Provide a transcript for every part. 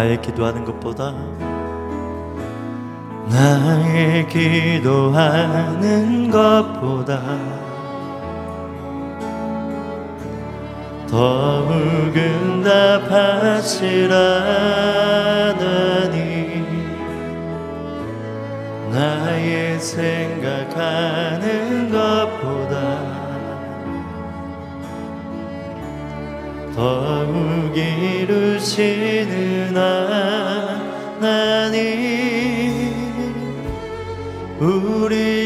나의 기도하는 것보다 나의 기도하는 것보다 더욱 응답하시라나니 나의 생각하는 것 더욱 이루시는 하나님 우리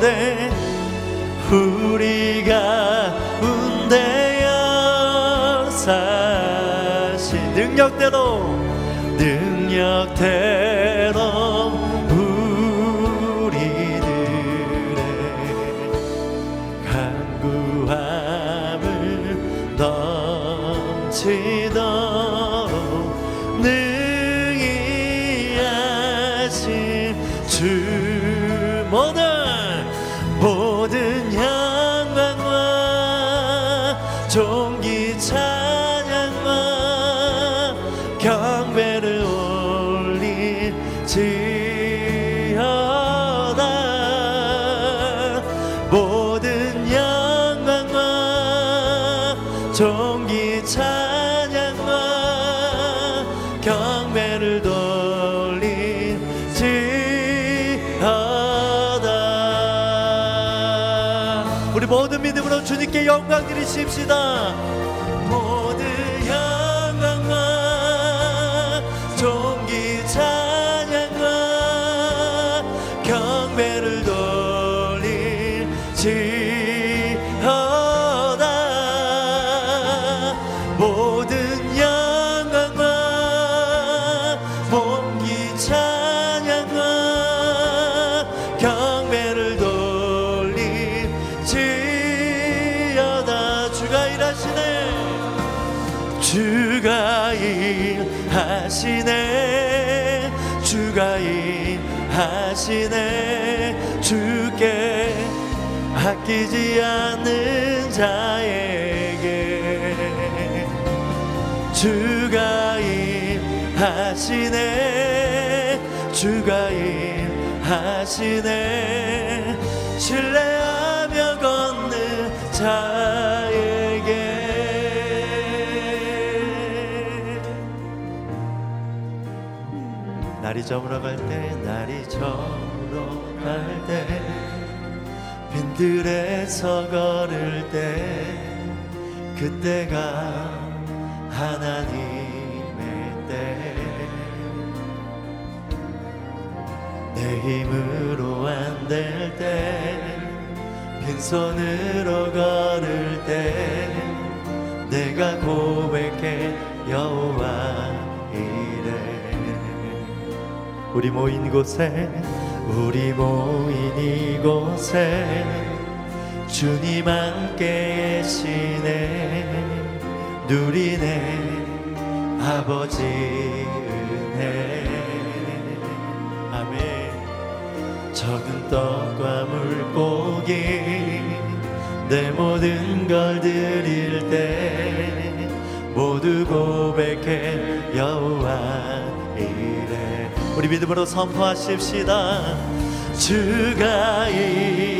가운데 우리 가운데 역사신 능력대로 능력대로 드리십시다 아끼지 않는 자에게 주가 일하시네. 주가 일하시네. 신뢰하며 걷는 자에게 날이 저물어 갈 때 날이 저물어 갈때 빈 들에서 걸을 때 그때가 하나님의 때. 내 힘으로 안 될 때 빈손으로 걸을 때 내가 고백해 여호와 이래. 우리 모인 곳에 우리 모인 이곳에 주님 함께 계시네. 누리네. 아버지 은혜. 아멘. 적은 떡과 물고기 내 모든 걸 드릴 때 모두 고백해 여호와 이래. 우리 믿음으로 선포하십시다. 주가 일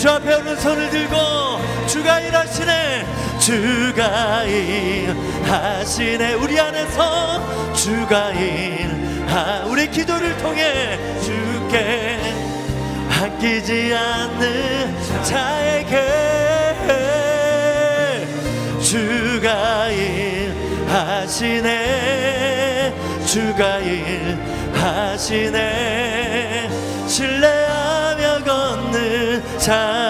주 앞에 오는 손을 들고 주가 일하시네 주가 일하시네. 우리 안에서 주가 일하 우리 기도를 통해 주께 아끼지 않는 자에게 주가 일하시네 주가 일하시네. 신뢰하며 걷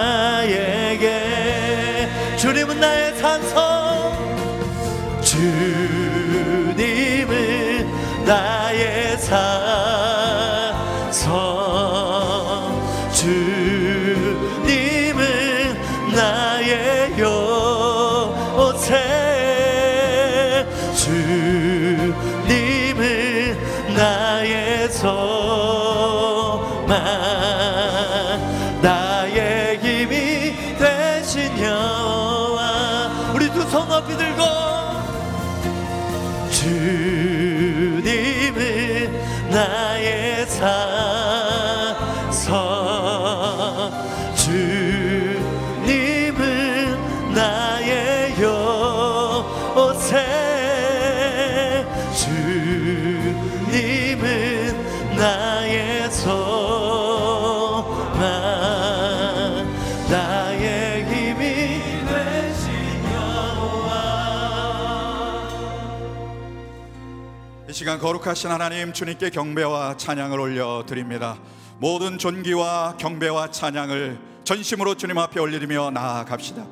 거룩하신 하나님 주님께 경배와 찬양을 올려드립니다. 모든 존귀와 경배와 찬양을 전심으로 주님 앞에 올리며 나아갑시다.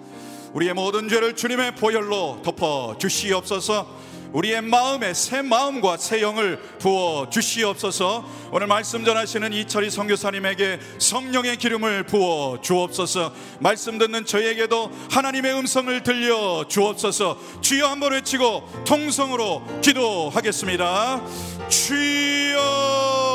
우리의 모든 죄를 주님의 보혈로 덮어 주시옵소서 우리의 마음에 새 마음과 새 영을 부어 주시옵소서. 오늘 말씀 전하시는 이철희 선교사님에게 성령의 기름을 부어 주옵소서. 말씀 듣는 저에게도 하나님의 음성을 들려 주옵소서. 주여 한번 외치고 통성으로 기도하겠습니다. 주여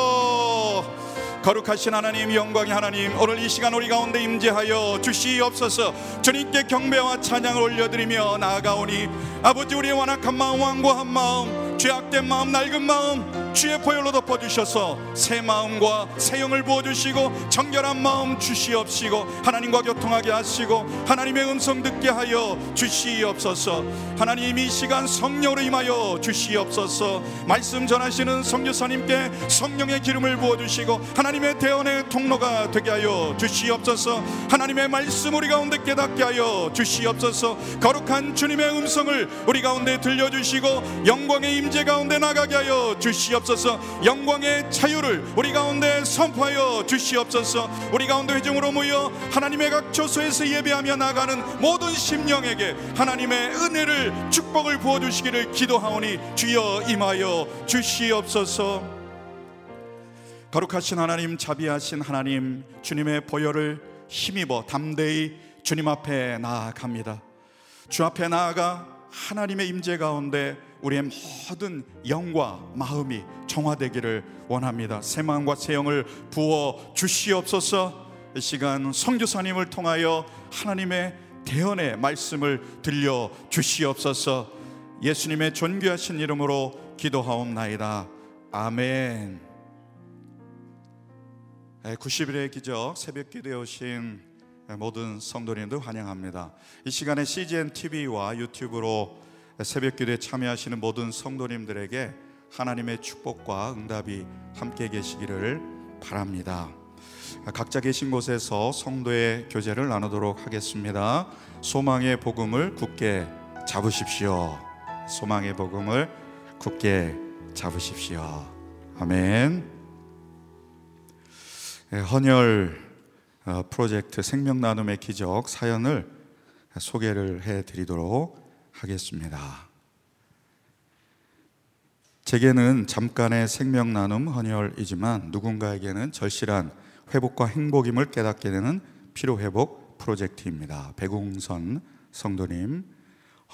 거룩하신 하나님 영광의 하나님 오늘 이 시간 우리 가운데 임재하여 주시옵소서. 주님께 경배와 찬양을 올려드리며 나아가오니 아버지 우리의 완악한 마음 완고한 마음 죄악된 마음 낡은 마음 주의 보혈로 덮어주셔서 새 마음과 새 영을 부어주시고 정결한 마음 주시옵시고 하나님과 교통하게 하시고 하나님의 음성 듣게 하여 주시옵소서. 하나님 이 시간 성령으로 임하여 주시옵소서. 말씀 전하시는 성교사님께 성령의 기름을 부어주시고 하나님의 대언의 통로가 되게 하여 주시옵소서. 하나님의 말씀 우리 가운데 깨닫게 하여 주시옵소서. 거룩한 주님의 음성을 우리 가운데 들려주시고 영광의 임재 가운데 나가게 하여 주시옵소서 영광의 자유를 우리 가운데 선포하여 주시옵소서. 우리 가운데 회중으로 모여 하나님의 각 조소에서 예배하며 나가는 모든 심령에게 하나님의 은혜를 축복을 부어주시기를 기도하오니 주여 임하여 주시옵소서. 거룩하신 하나님 자비하신 하나님 주님의 보혈을 힘입어 담대히 주님 앞에 나아갑니다. 주 앞에 나아가 하나님의 임재 가운데 우리의 모든 영과 마음이 정화되기를 원합니다 새 마음과 새 영을 부어 주시옵소서 이 시간 성교사님을 통하여 하나님의 대언의 말씀을 들려 주시옵소서. 예수님의 존귀하신 이름으로 기도하옵나이다. 아멘. 90일의 기적 새벽 기도에 오신 모든 성도님들 환영합니다. 이 시간에 CGN TV와 유튜브로 새벽 기도에 참여하시는 모든 성도님들에게 하나님의 축복과 응답이 함께 계시기를 바랍니다. 각자 계신 곳에서 성도의 교제를 나누도록 하겠습니다. 소망의 복음을 굳게 잡으십시오. 소망의 복음을 굳게 잡으십시오. 아멘. 예, 헌혈 어, 프로젝트 생명 나눔의 기적 사연을 소개를 해 드리도록 하겠습니다. 제게는 잠깐의 생명 나눔 헌혈이지만 누군가에게는 절실한 회복과 행복임을 깨닫게 되는 피로 회복 프로젝트입니다. 배궁선 성도님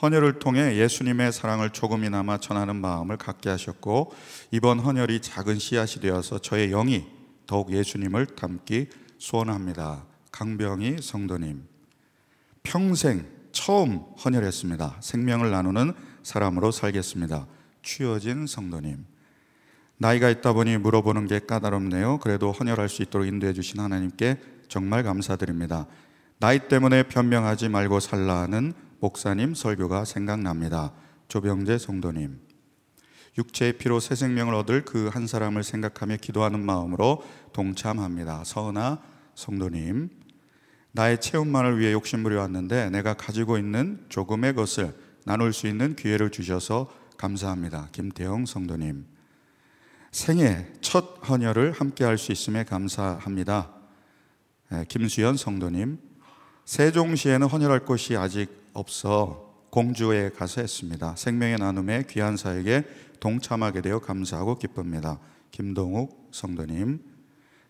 헌혈을 통해 예수님의 사랑을 조금이나마 전하는 마음을 갖게 하셨고 이번 헌혈이 작은 씨앗이 되어서 저의 영이 더욱 예수님을 닮기 소원합니다. 강병희 성도님 평생 처음 헌혈했습니다. 생명을 나누는 사람으로 살겠습니다. 추여진 성도님 나이가 있다 보니 물어보는 게 까다롭네요. 그래도 헌혈할 수 있도록 인도해 주신 하나님께 정말 감사드립니다. 나이 때문에 변명하지 말고 살라는 목사님 설교가 생각납니다. 조병재 성도님. 육체의 피로 새 생명을 얻을 그 한 사람을 생각하며 기도하는 마음으로 동참합니다. 서은아 성도님. 나의 체험만을 위해 욕심부려 왔는데 내가 가지고 있는 조금의 것을 나눌 수 있는 기회를 주셔서 감사합니다. 김태영 성도님. 생애 첫 헌혈을 함께 할 수 있음에 감사합니다. 네, 김수연 성도님. 세종시에는 헌혈할 곳이 아직 없어 공주에 가서 했습니다. 생명의 나눔에 귀한 사에게 동참하게 되어 감사하고 기쁩니다. 김동욱 성도님.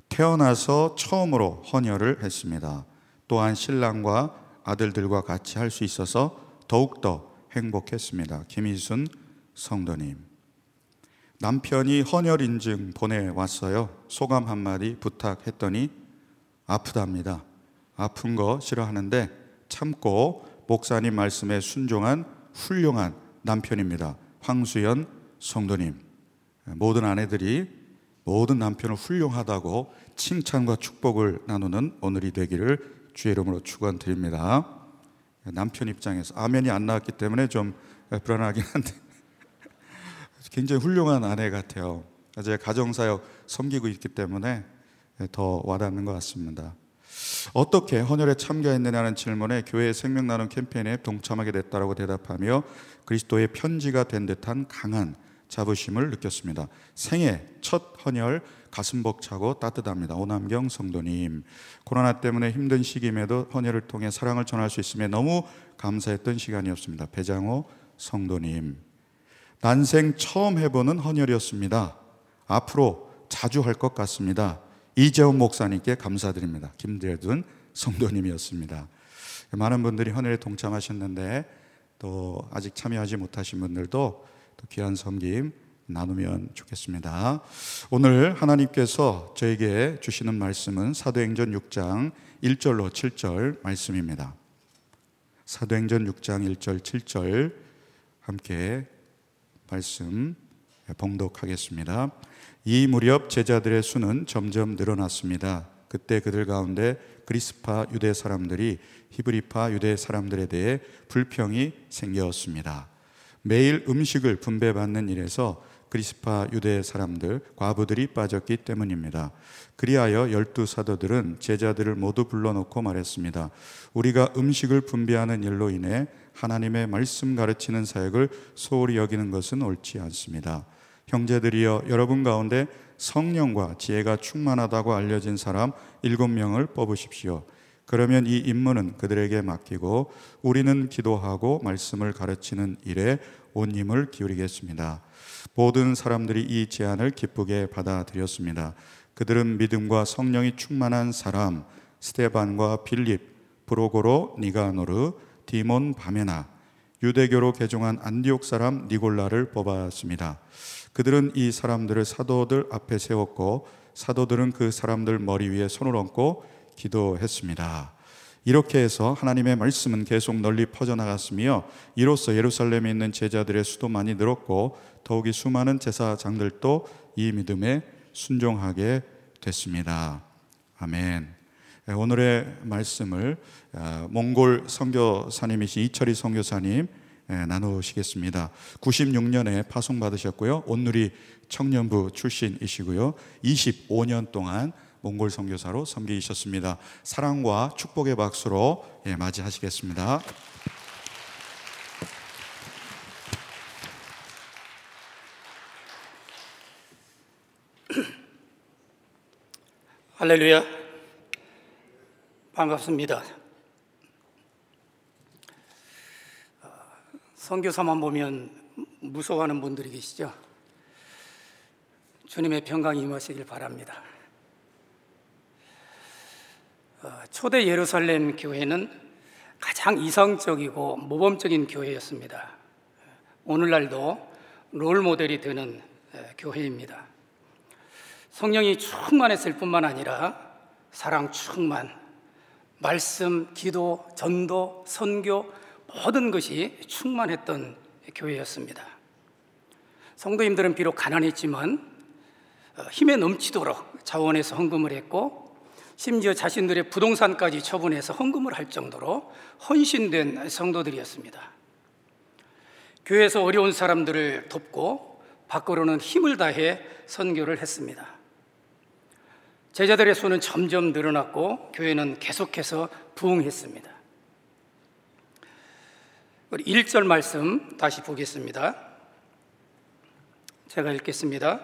태어나서 처음으로 헌혈을 했습니다. 또한 신랑과 아들들과 같이 할 수 있어서 더욱더 행복했습니다. 김희순 성도님. 남편이 헌혈 인증 보내왔어요. 소감 한마디 부탁했더니 아프답니다. 아픈 거 싫어하는데 참고 목사님 말씀에 순종한 훌륭한 남편입니다. 황수연 성도님. 모든 아내들이 모든 남편을 훌륭하다고 칭찬과 축복을 나누는 오늘이 되기를 주의 이름으로 축원드립니다. 남편 입장에서 아멘이 안 나왔기 때문에 좀 불안하긴 한데 굉장히 훌륭한 아내 같아요. 제가 가정사역 섬기고 있기 때문에 더 와닿는 것 같습니다. 어떻게 헌혈에 참가했느냐는 질문에 교회 생명 나눔 캠페인에 동참하게 됐다라고 대답하며 그리스도의 편지가 된 듯한 강한 자부심을 느꼈습니다. 생애 첫 헌혈 가슴 벅차고 따뜻합니다. 오남경 성도님. 코로나 때문에 힘든 시기임에도 헌혈을 통해 사랑을 전할 수 있음에 너무 감사했던 시간이었습니다. 배장호 성도님. 난생 처음 해보는 헌혈이었습니다. 앞으로 자주 할 것 같습니다. 이재훈 목사님께 감사드립니다. 김대둔 성도님이었습니다. 많은 분들이 헌혈에 동참하셨는데 또 아직 참여하지 못하신 분들도 또 귀한 섬김 나누면 좋겠습니다. 오늘 하나님께서 저에게 주시는 말씀은 사도행전 6장 1절로 7절 말씀입니다. 사도행전 6장 1절 7절 함께 말씀 봉독하겠습니다. 이 무렵 제자들의 수는 점점 늘어났습니다. 그때 그들 가운데 그리스파 유대 사람들이 히브리파 유대 사람들에 대해 불평이 생겼습니다. 매일 음식을 분배받는 일에서 그리스파 유대 사람들 과부들이 빠졌기 때문입니다. 그리하여 열두 사도들은 제자들을 모두 불러놓고 말했습니다. 우리가 음식을 분배하는 일로 인해 하나님의 말씀 가르치는 사역을 소홀히 여기는 것은 옳지 않습니다. 형제들이여 여러분 가운데 성령과 지혜가 충만하다고 알려진 사람 일곱 명을 뽑으십시오. 그러면 이 임무는 그들에게 맡기고 우리는 기도하고 말씀을 가르치는 일에 온 힘을 기울이겠습니다. 모든 사람들이 이 제안을 기쁘게 받아들였습니다. 그들은 믿음과 성령이 충만한 사람 스테반과 빌립, 브로고로 니가노르, 디몬 바메나, 유대교로 개종한 안디옥 사람 니골라를 뽑았습니다. 그들은 이 사람들을 사도들 앞에 세웠고 사도들은 그 사람들 머리 위에 손을 얹고 기도했습니다. 이렇게 해서 하나님의 말씀은 계속 널리 퍼져나갔으며 이로써 예루살렘에 있는 제자들의 수도 많이 늘었고 더욱이 수많은 제사장들도 이 믿음에 순종하게 됐습니다. 아멘. 예, 오늘의 말씀을 아, 몽골 선교사님이신 이철희 선교사님 예, 나누시겠습니다. 96년에 파송 받으셨고요. 온누리 청년부 출신이시고요. 25년 동안 몽골 선교사로 섬기셨습니다. 사랑과 축복의 박수로 예, 맞이하시겠습니다. 할렐루야. 반갑습니다. 선교사만 보면 무서워하는 분들이 계시죠? 주님의 평강이 임하시길 바랍니다. 어, 초대 예루살렘 교회는 가장 이상적이고 모범적인 교회였습니다. 오늘날도 롤 모델이 되는 교회입니다. 성령이 충만했을 뿐만 아니라 사랑 충만, 말씀, 기도, 전도, 선교 모든 것이 충만했던 교회였습니다. 성도님들은 비록 가난했지만 어, 힘에 넘치도록 자원해서 헌금을 했고 심지어 자신들의 부동산까지 처분해서 헌금을 할 정도로 헌신된 성도들이었습니다. 교회에서 어려운 사람들을 돕고 밖으로는 힘을 다해 선교를 했습니다. 제자들의 수는 점점 늘어났고 교회는 계속해서 부흥했습니다. 1절 말씀 다시 보겠습니다. 제가 읽겠습니다.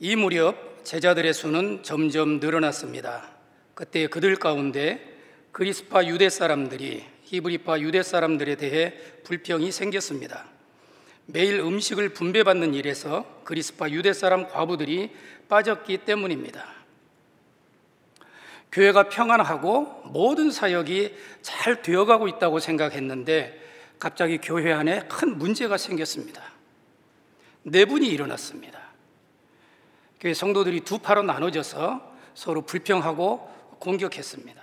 이 무렵 제자들의 수는 점점 늘어났습니다. 그때 그들 가운데 그리스파 유대 사람들이 히브리파 유대 사람들에 대해 불평이 생겼습니다. 매일 음식을 분배받는 일에서 그리스파 유대 사람 과부들이 빠졌기 때문입니다. 교회가 평안하고 모든 사역이 잘 되어가고 있다고 생각했는데 갑자기 교회 안에 큰 문제가 생겼습니다. 내분이 일어났습니다. 교회 성도들이 두 파로 나눠져서 서로 불평하고 공격했습니다.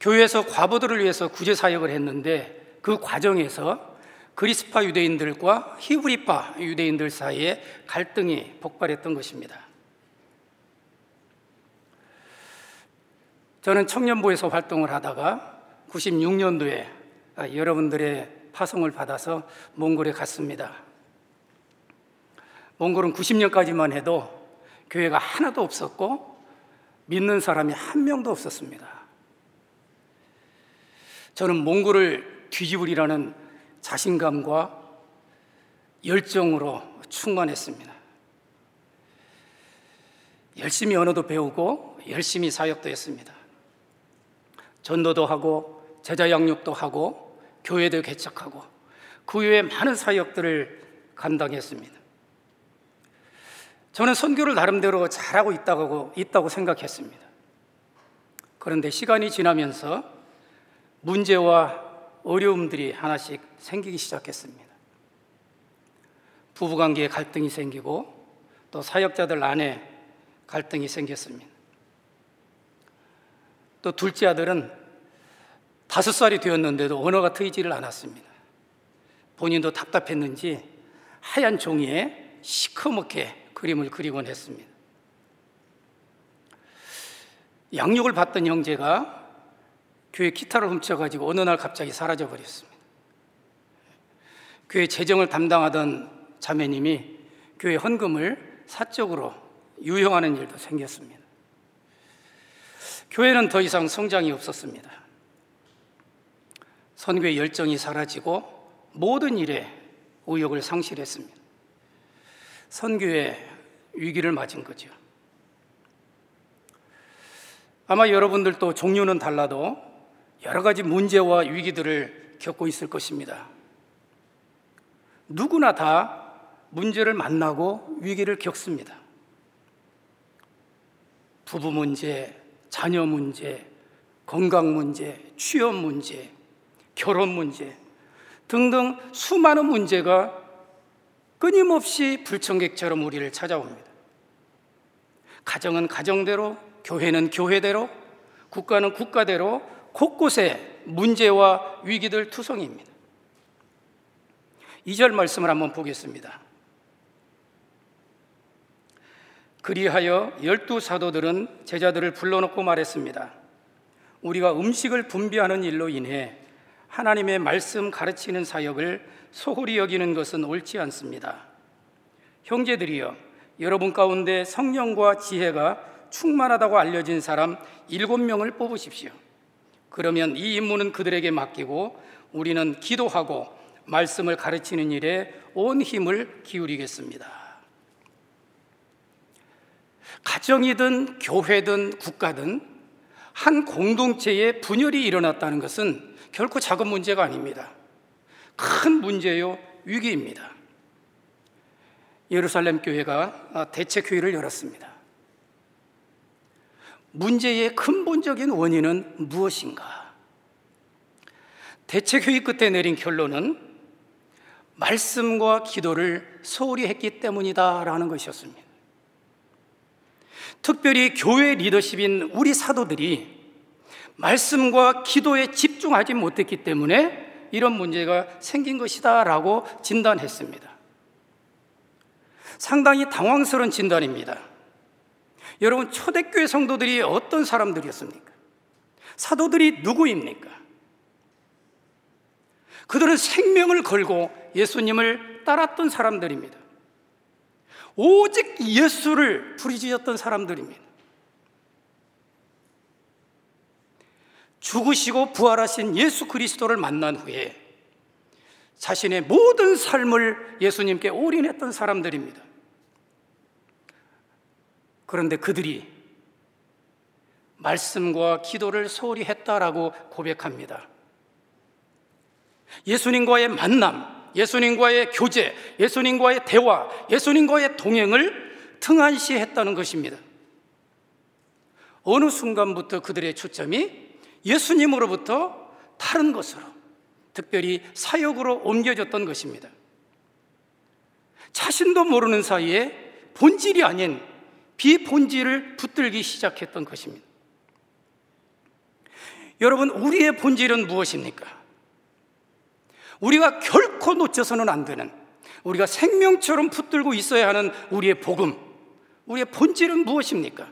교회에서 과부들을 위해서 구제 사역을 했는데 그 과정에서 그리스파 유대인들과 히브리파 유대인들 사이에 갈등이 폭발했던 것입니다. 저는 청년부에서 활동을 하다가 96년도에 여러분들의 파송을 받아서 몽골에 갔습니다. 몽골은 90년까지만 해도 교회가 하나도 없었고 믿는 사람이 한 명도 없었습니다. 저는 몽골을 뒤집으리라는 자신감과 열정으로 충만했습니다. 열심히 언어도 배우고 열심히 사역도 했습니다. 전도도 하고 제자 양육도 하고 교회도 개척하고 그 외에 많은 사역들을 감당했습니다. 저는 선교를 나름대로 잘하고 있다고, 있다고 생각했습니다. 그런데 시간이 지나면서 문제와 어려움들이 하나씩 생기기 시작했습니다. 부부관계에 갈등이 생기고 또 사역자들 안에 갈등이 생겼습니다. 또 둘째 아들은 다섯 살이 되었는데도 언어가 트이지를 않았습니다. 본인도 답답했는지 하얀 종이에 시커멓게 그림을 그리곤 했습니다. 양육을 받던 형제가 교회 기타를 훔쳐가지고 어느 날 갑자기 사라져 버렸습니다. 교회 재정을 담당하던 자매님이 교회 헌금을 사적으로 유용하는 일도 생겼습니다. 교회는 더 이상 성장이 없었습니다. 선교의 열정이 사라지고 모든 일에 의욕을 상실했습니다. 선교의 위기를 맞은 거죠. 아마 여러분들도 종류는 달라도 여러 가지 문제와 위기들을 겪고 있을 것입니다. 누구나 다 문제를 만나고 위기를 겪습니다. 부부 문제, 자녀 문제, 건강 문제, 취업 문제, 결혼 문제 등등 수많은 문제가 끊임없이 불청객처럼 우리를 찾아옵니다. 가정은 가정대로, 교회는 교회대로, 국가는 국가대로 곳곳에 문제와 위기들 투성입니다. 2절 말씀을 한번 보겠습니다. 그리하여 열두 사도들은 제자들을 불러놓고 말했습니다. 우리가 음식을 분비하는 일로 인해 하나님의 말씀 가르치는 사역을 소홀히 여기는 것은 옳지 않습니다. 형제들이여, 여러분 가운데 성령과 지혜가 충만하다고 알려진 사람 일곱 명을 뽑으십시오. 그러면 이 임무는 그들에게 맡기고 우리는 기도하고 말씀을 가르치는 일에 온 힘을 기울이겠습니다. 가정이든 교회든 국가든 한 공동체에 분열이 일어났다는 것은 결코 작은 문제가 아닙니다. 큰 문제요, 위기입니다. 예루살렘 교회가 대책회의를 열었습니다. 문제의 근본적인 원인은 무엇인가? 대책회의 끝에 내린 결론은 말씀과 기도를 소홀히 했기 때문이다라는 것이었습니다. 특별히 교회 리더십인 우리 사도들이 말씀과 기도에 집중하지 못했기 때문에 이런 문제가 생긴 것이다라고 진단했습니다. 상당히 당황스러운 진단입니다. 여러분, 초대교회 성도들이 어떤 사람들이었습니까? 사도들이 누구입니까? 그들은 생명을 걸고 예수님을 따랐던 사람들입니다. 오직 예수를 부르짖었던 사람들입니다. 죽으시고 부활하신 예수 그리스도를 만난 후에 자신의 모든 삶을 예수님께 올인했던 사람들입니다. 그런데 그들이 말씀과 기도를 소홀히 했다라고 고백합니다. 예수님과의 만남, 예수님과의 교제, 예수님과의 대화, 예수님과의 동행을 등한시 했다는 것입니다. 어느 순간부터 그들의 초점이 예수님으로부터 다른 것으로, 특별히 사역으로 옮겨졌던 것입니다. 자신도 모르는 사이에 본질이 아닌 비본질을 붙들기 시작했던 것입니다. 여러분, 우리의 본질은 무엇입니까? 우리가 결 코 놓쳐서는 안 되는 우리가 생명처럼 붙들고 있어야 하는 우리의 복음, 우리의 본질은 무엇입니까?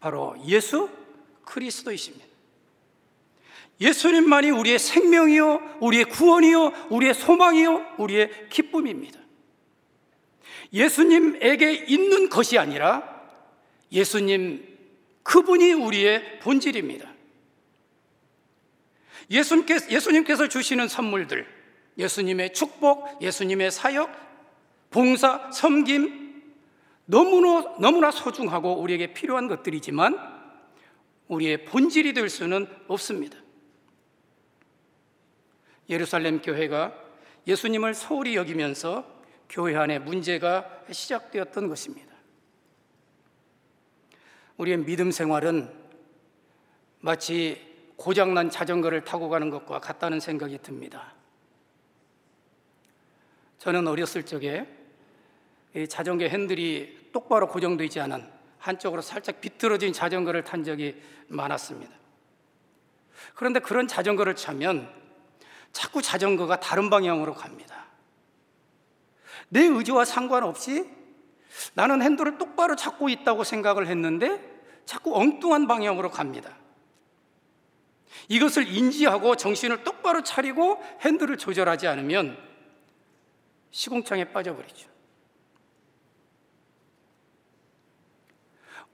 바로 예수 그리스도이십니다. 예수님만이 우리의 생명이요, 우리의 구원이요, 우리의 소망이요, 우리의 기쁨입니다. 예수님에게 있는 것이 아니라 예수님 그분이 우리의 본질입니다. 예수님께서, 예수님께서 주시는 선물들, 예수님의 축복, 예수님의 사역, 봉사, 섬김, 너무나, 너무나 소중하고 우리에게 필요한 것들이지만 우리의 본질이 될 수는 없습니다. 예루살렘 교회가 예수님을 소홀히 여기면서 교회 안에 문제가 시작되었던 것입니다. 우리의 믿음 생활은 마치 고장난 자전거를 타고 가는 것과 같다는 생각이 듭니다. 저는 어렸을 적에 자전거 핸들이 똑바로 고정되지 않은 한쪽으로 살짝 비틀어진 자전거를 탄 적이 많았습니다. 그런데 그런 자전거를 차면 자꾸 자전거가 다른 방향으로 갑니다. 내 의지와 상관없이 나는 핸들을 똑바로 잡고 있다고 생각을 했는데 자꾸 엉뚱한 방향으로 갑니다. 이것을 인지하고 정신을 똑바로 차리고 핸들을 조절하지 않으면 시공창에 빠져버리죠.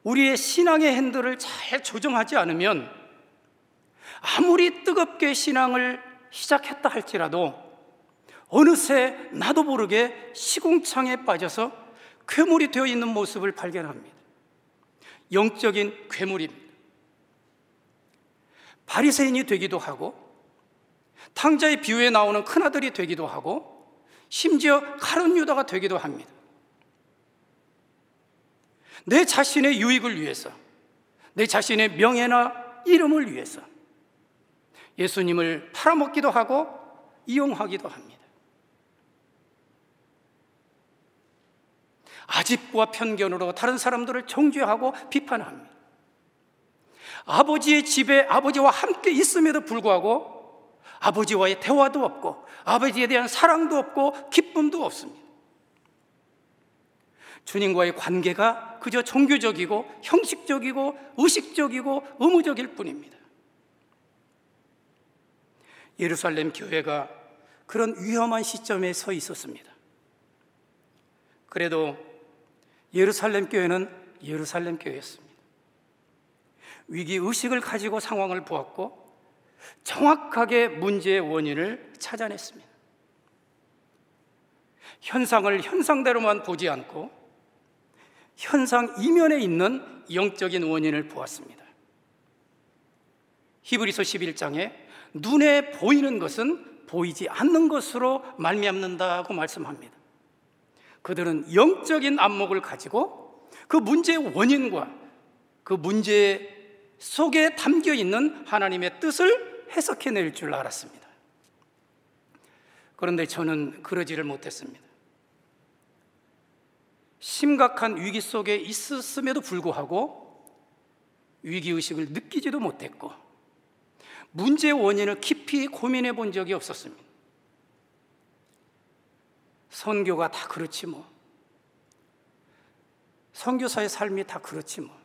우리의 신앙의 핸들을 잘 조정하지 않으면 아무리 뜨겁게 신앙을 시작했다 할지라도 어느새 나도 모르게 시공창에 빠져서 괴물이 되어 있는 모습을 발견합니다. 영적인 괴물입니다. 바리새인이 되기도 하고 탕자의 비유에 나오는 큰아들이 되기도 하고 심지어 가론 유다가 되기도 합니다. 내 자신의 유익을 위해서 내 자신의 명예나 이름을 위해서 예수님을 팔아먹기도 하고 이용하기도 합니다. 아집과 편견으로 다른 사람들을 정죄하고 비판합니다. 아버지의 집에 아버지와 함께 있음에도 불구하고 아버지와의 대화도 없고 아버지에 대한 사랑도 없고 기쁨도 없습니다. 주님과의 관계가 그저 종교적이고 형식적이고 의식적이고 의무적일 뿐입니다. 예루살렘 교회가 그런 위험한 시점에 서 있었습니다. 그래도 예루살렘 교회는 예루살렘 교회였습니다. 위기 의식을 가지고 상황을 보았고 정확하게 문제의 원인을 찾아냈습니다. 현상을 현상대로만 보지 않고 현상 이면에 있는 영적인 원인을 보았습니다. 히브리서 11장에 눈에 보이는 것은 보이지 않는 것으로 말미암는다고 말씀합니다. 그들은 영적인 안목을 가지고 그 문제의 원인과 그 문제 속에 담겨 있는 하나님의 뜻을 해석해낼 줄 알았습니다. 그런데 저는 그러지를 못했습니다. 심각한 위기 속에 있었음에도 불구하고 위기의식을 느끼지도 못했고 문제의 원인을 깊이 고민해 본 적이 없었습니다. 선교가 다 그렇지 뭐. 선교사의 삶이 다 그렇지 뭐.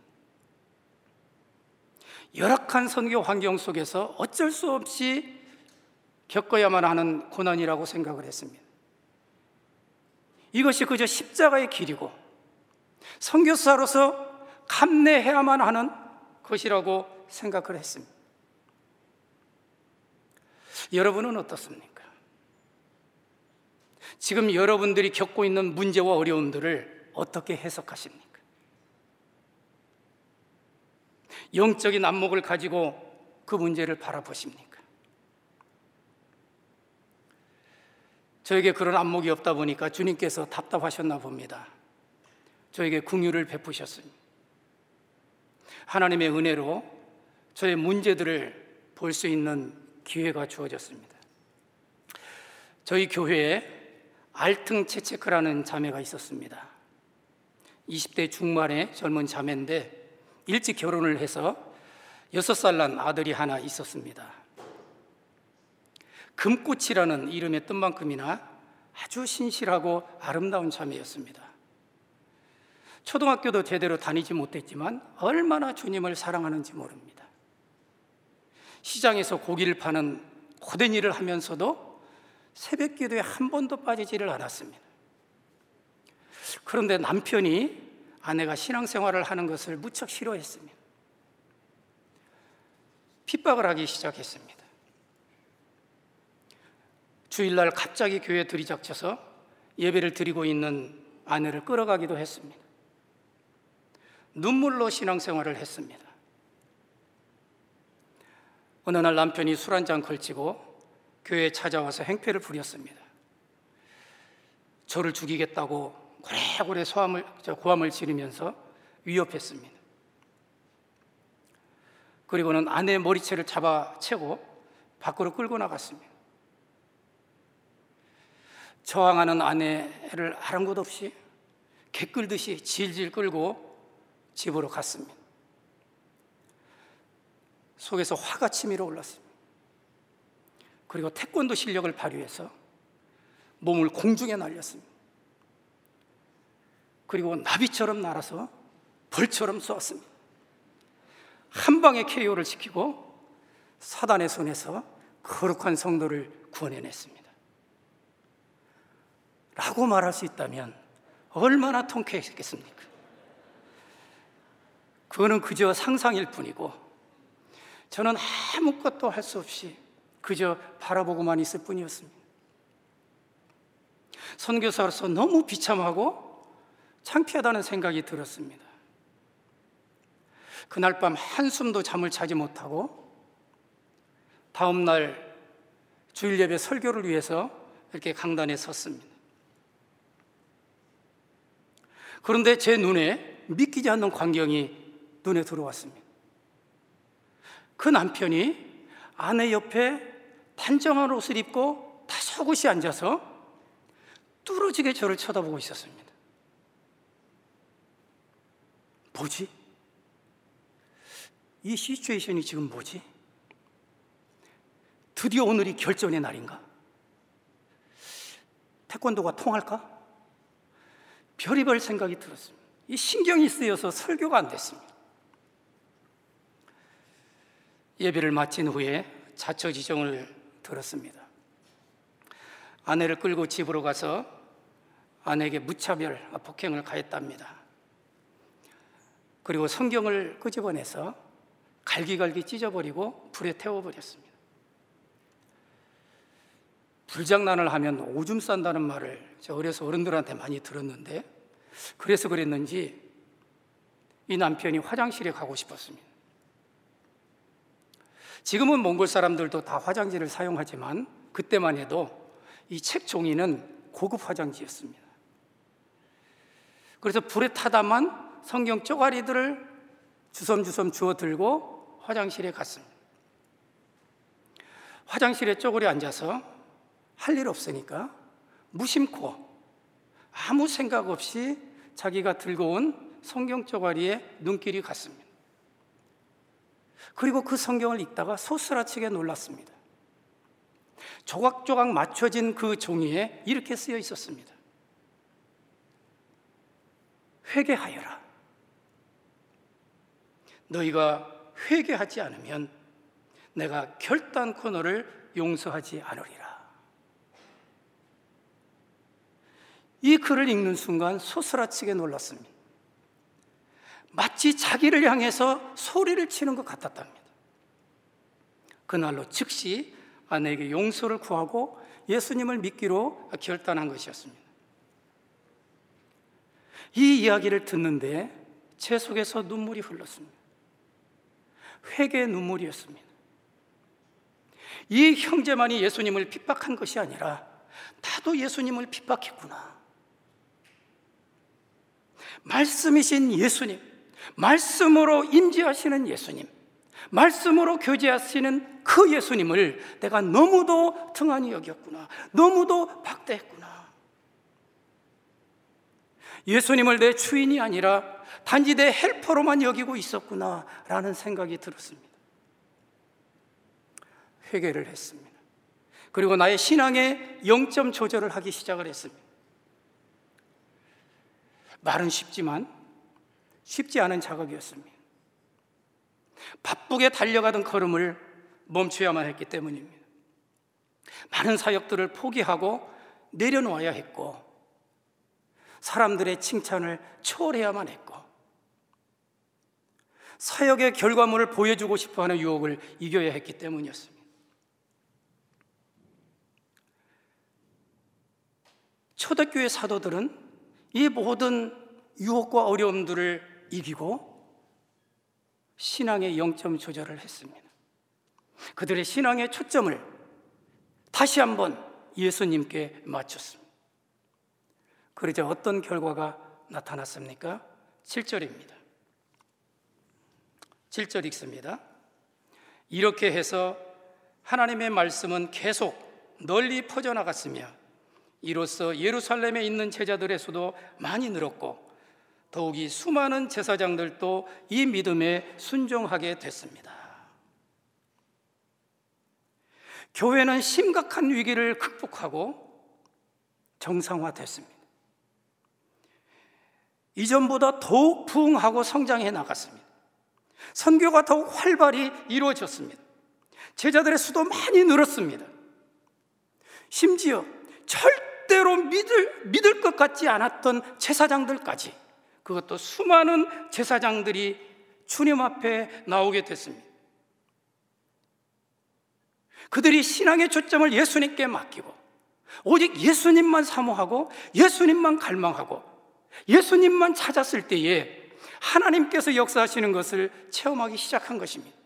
열악한 선교 환경 속에서 어쩔 수 없이 겪어야만 하는 고난이라고 생각을 했습니다. 이것이 그저 십자가의 길이고 선교사로서 감내해야만 하는 것이라고 생각을 했습니다. 여러분은 어떻습니까? 지금 여러분들이 겪고 있는 문제와 어려움들을 어떻게 해석하십니까? 영적인 안목을 가지고 그 문제를 바라보십니까? 저에게 그런 안목이 없다 보니까 주님께서 답답하셨나 봅니다. 저에게 궁유를 베푸셨습니다. 하나님의 은혜로 저의 문제들을 볼 수 있는 기회가 주어졌습니다. 저희 교회에 알퉁 체체크라는 자매가 있었습니다. 20대 중반의 젊은 자매인데 일찍 결혼을 해서 6살 난 아들이 하나 있었습니다. 금꽃이라는 이름의 뜻만큼이나 아주 신실하고 아름다운 자매였습니다. 초등학교도 제대로 다니지 못했지만 얼마나 주님을 사랑하는지 모릅니다. 시장에서 고기를 파는 고된 일을 하면서도 새벽 기도에 한 번도 빠지지를 않았습니다. 그런데 남편이 아내가 신앙생활을 하는 것을 무척 싫어했습니다. 핍박을 하기 시작했습니다. 주일날 갑자기 교회에 들이닥쳐서 예배를 드리고 있는 아내를 끌어가기도 했습니다. 눈물로 신앙생활을 했습니다. 어느 날 남편이 술 한 잔 걸치고 교회에 찾아와서 행패를 부렸습니다. 저를 죽이겠다고 고래고래 소함을, 고함을 지르면서 위협했습니다. 그리고는 아내 머리채를 잡아 채고 밖으로 끌고 나갔습니다. 저항하는 아내를 아랑곳 없이 개 끌듯이 질질 끌고 집으로 갔습니다. 속에서 화가 치밀어 올랐습니다. 그리고 태권도 실력을 발휘해서 몸을 공중에 날렸습니다. 그리고 나비처럼 날아서 벌처럼 쏘았습니다. 한 방에 KO를 시키고 사단의 손에서 거룩한 성도를 구원해냈습니다. 라고 말할 수 있다면 얼마나 통쾌했겠습니까? 그거는 그저 상상일 뿐이고 저는 아무것도 할 수 없이 그저 바라보고만 있을 뿐이었습니다. 선교사로서 너무 비참하고 창피하다는 생각이 들었습니다. 그날 밤 한숨도 잠을 자지 못하고 다음 날 주일 예배 설교를 위해서 이렇게 강단에 섰습니다. 그런데 제 눈에 믿기지 않는 광경이 눈에 들어왔습니다. 그 남편이 아내 옆에 단정한 옷을 입고 다소곳이 앉아서 뚫어지게 저를 쳐다보고 있었습니다. 뭐지? 이 시츄에이션이 지금 뭐지? 드디어 오늘이 결전의 날인가? 태권도가 통할까? 별의별 생각이 들었습니다. 이 신경이 쓰여서 설교가 안 됐습니다. 예배를 마친 후에 자처 지정을 들었습니다. 아내를 끌고 집으로 가서 아내에게 무차별 폭행을 가했답니다. 그리고 성경을 끄집어내서 갈기갈기 찢어버리고 불에 태워버렸습니다. 불장난을 하면 오줌 싼다는 말을 저 어려서 어른들한테 많이 들었는데 그래서 그랬는지 이 남편이 화장실에 가고 싶었습니다. 지금은 몽골 사람들도 다 화장지를 사용하지만 그때만 해도 이 책 종이는 고급 화장지였습니다. 그래서 불에 타다만 성경 쪼가리들을 주섬주섬 주워 들고 화장실에 갔습니다. 화장실에 쪼그려 앉아서 할 일 없으니까 무심코 아무 생각 없이 자기가 들고 온 성경 쪼가리에 눈길이 갔습니다. 그리고 그 성경을 읽다가 소스라치게 놀랐습니다. 조각조각 맞춰진 그 종이에 이렇게 쓰여 있었습니다. 회개하여라. 너희가 회개하지 않으면 내가 결단코 너를 용서하지 않으리라. 이 글을 읽는 순간 소스라치게 놀랐습니다. 마치 자기를 향해서 소리를 치는 것 같았답니다. 그날로 즉시 아내에게 용서를 구하고 예수님을 믿기로 결단한 것이었습니다. 이 이야기를 듣는데 제 속에서 눈물이 흘렀습니다. 회개의 눈물이었습니다. 이 형제만이 예수님을 핍박한 것이 아니라 나도 예수님을 핍박했구나. 말씀이신 예수님, 말씀으로 임재하시는 예수님, 말씀으로 교제하시는 그 예수님을 내가 너무도 등한히 여겼구나. 너무도 박대했구나. 예수님을 내 주인이 아니라 단지 내 헬퍼로만 여기고 있었구나. 라는 생각이 들었습니다. 회개를 했습니다. 그리고 나의 신앙의 영점 조절을 하기 시작을 했습니다. 말은 쉽지만 쉽지 않은 작업이었습니다. 바쁘게 달려가던 걸음을 멈춰야만 했기 때문입니다. 많은 사역들을 포기하고 내려놓아야 했고, 사람들의 칭찬을 초월해야만 했고, 사역의 결과물을 보여주고 싶어 하는 유혹을 이겨야 했기 때문이었습니다. 초대교회 사도들은 이 모든 유혹과 어려움들을 이기고 신앙의 영점 조절을 했습니다. 그들의 신앙의 초점을 다시 한번 예수님께 맞췄습니다. 그러자 어떤 결과가 나타났습니까? 7절입니다. 7절 읽습니다. 이렇게 해서 하나님의 말씀은 계속 널리 퍼져나갔으며 이로써 예루살렘에 있는 제자들의 수도 많이 늘었고 더욱이 수많은 제사장들도 이 믿음에 순종하게 됐습니다. 교회는 심각한 위기를 극복하고 정상화됐습니다. 이전보다 더욱 부흥하고 성장해 나갔습니다. 선교가 더욱 활발히 이루어졌습니다. 제자들의 수도 많이 늘었습니다. 심지어 절대로 믿을, 믿을 것 같지 않았던 제사장들까지 그것도 수많은 제사장들이 주님 앞에 나오게 됐습니다. 그들이 신앙의 초점을 예수님께 맡기고 오직 예수님만 사모하고 예수님만 갈망하고 예수님만 찾았을 때에 하나님께서 역사하시는 것을 체험하기 시작한 것입니다.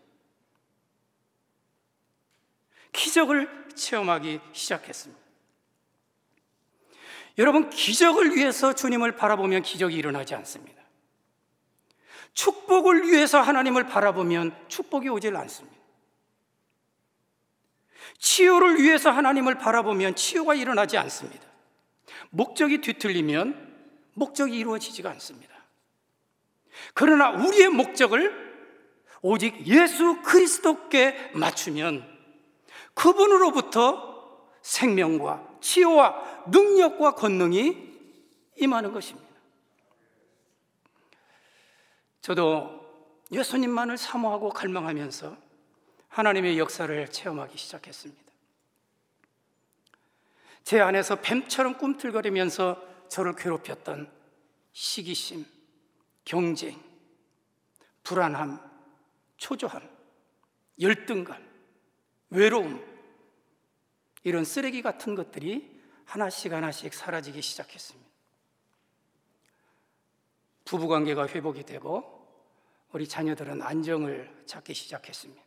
기적을 체험하기 시작했습니다. 여러분, 기적을 위해서 주님을 바라보면 기적이 일어나지 않습니다. 축복을 위해서 하나님을 바라보면 축복이 오질 않습니다. 치유를 위해서 하나님을 바라보면 치유가 일어나지 않습니다. 목적이 뒤틀리면 목적이 이루어지지가 않습니다. 그러나 우리의 목적을 오직 예수 그리스도께 맞추면 그분으로부터 생명과 치유와 능력과 권능이 임하는 것입니다. 저도 예수님만을 사모하고 갈망하면서 하나님의 역사를 체험하기 시작했습니다. 제 안에서 뱀처럼 꿈틀거리면서 저를 괴롭혔던 시기심, 경쟁, 불안함, 초조함, 열등감, 외로움, 이런 쓰레기 같은 것들이 하나씩 하나씩 사라지기 시작했습니다. 부부 관계가 회복이 되고 우리 자녀들은 안정을 찾기 시작했습니다.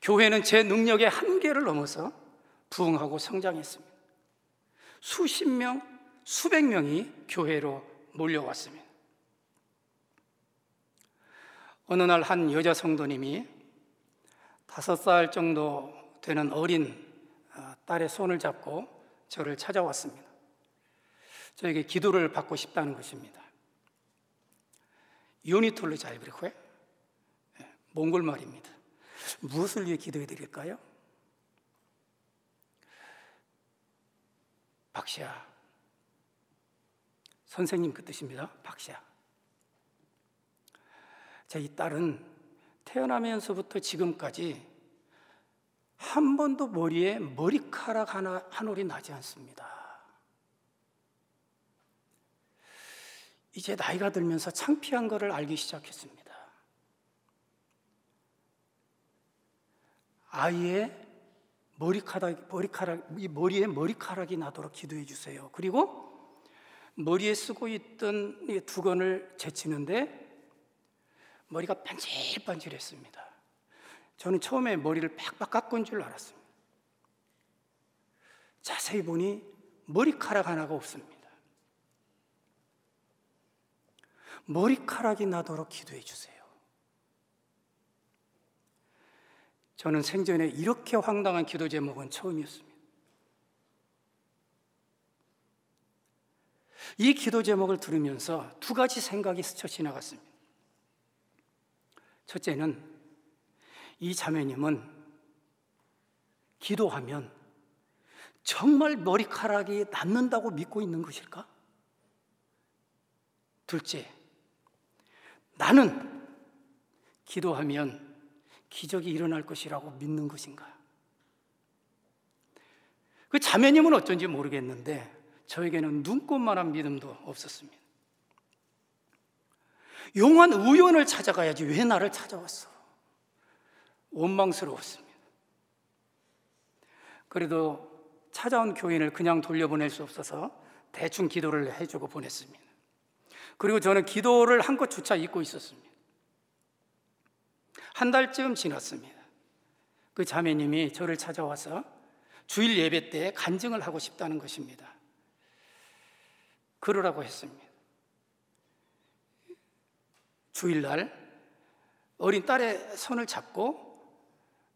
교회는 제 능력의 한계를 넘어서 부흥하고 성장했습니다. 수십 명, 수백 명이 교회로 몰려왔습니다. 어느 날 한 여자 성도님이 다섯 살 정도 되는 어린 어, 딸의 손을 잡고 저를 찾아왔습니다. 저에게 기도를 받고 싶다는 것입니다. 유니톨로 자이브리코에 예, 몽골 말입니다. 무엇을 위해 기도해 드릴까요? 박시아. 선생님 그 뜻입니다. 박시아. 제 딸은 태어나면서부터 지금까지 한 번도 머리에 머리카락 하나 한 올이 나지 않습니다. 이제 나이가 들면서 창피한 것을 알기 시작했습니다. 아이의 머리카락, 머리카락, 이 머리에 머리카락이 나도록 기도해 주세요. 그리고 머리에 쓰고 있던 두건을 제치는데 머리가 반질반질했습니다. 저는 처음에 머리를 팍팍 깎은 줄 알았습니다. 자세히 보니 머리카락 하나가 없습니다. 머리카락이 나도록 기도해 주세요. 저는 생전에 이렇게 황당한 기도 제목은 처음이었습니다. 이 기도 제목을 들으면서 두 가지 생각이 스쳐 지나갔습니다. 첫째는 이 자매님은 기도하면 정말 머리카락이 남는다고 믿고 있는 것일까? 둘째, 나는 기도하면 기적이 일어날 것이라고 믿는 것인가? 그 자매님은 어쩐지 모르겠는데 저에게는 눈꽃만한 믿음도 없었습니다. 용한 우연을 찾아가야지 왜 나를 찾아왔어? 원망스러웠습니다. 그래도 찾아온 교인을 그냥 돌려보낼 수 없어서 대충 기도를 해주고 보냈습니다. 그리고 저는 기도를 한 것조차 잊고 있었습니다. 한 달쯤 지났습니다. 그 자매님이 저를 찾아와서 주일 예배 때 간증을 하고 싶다는 것입니다. 그러라고 했습니다. 주일날 어린 딸의 손을 잡고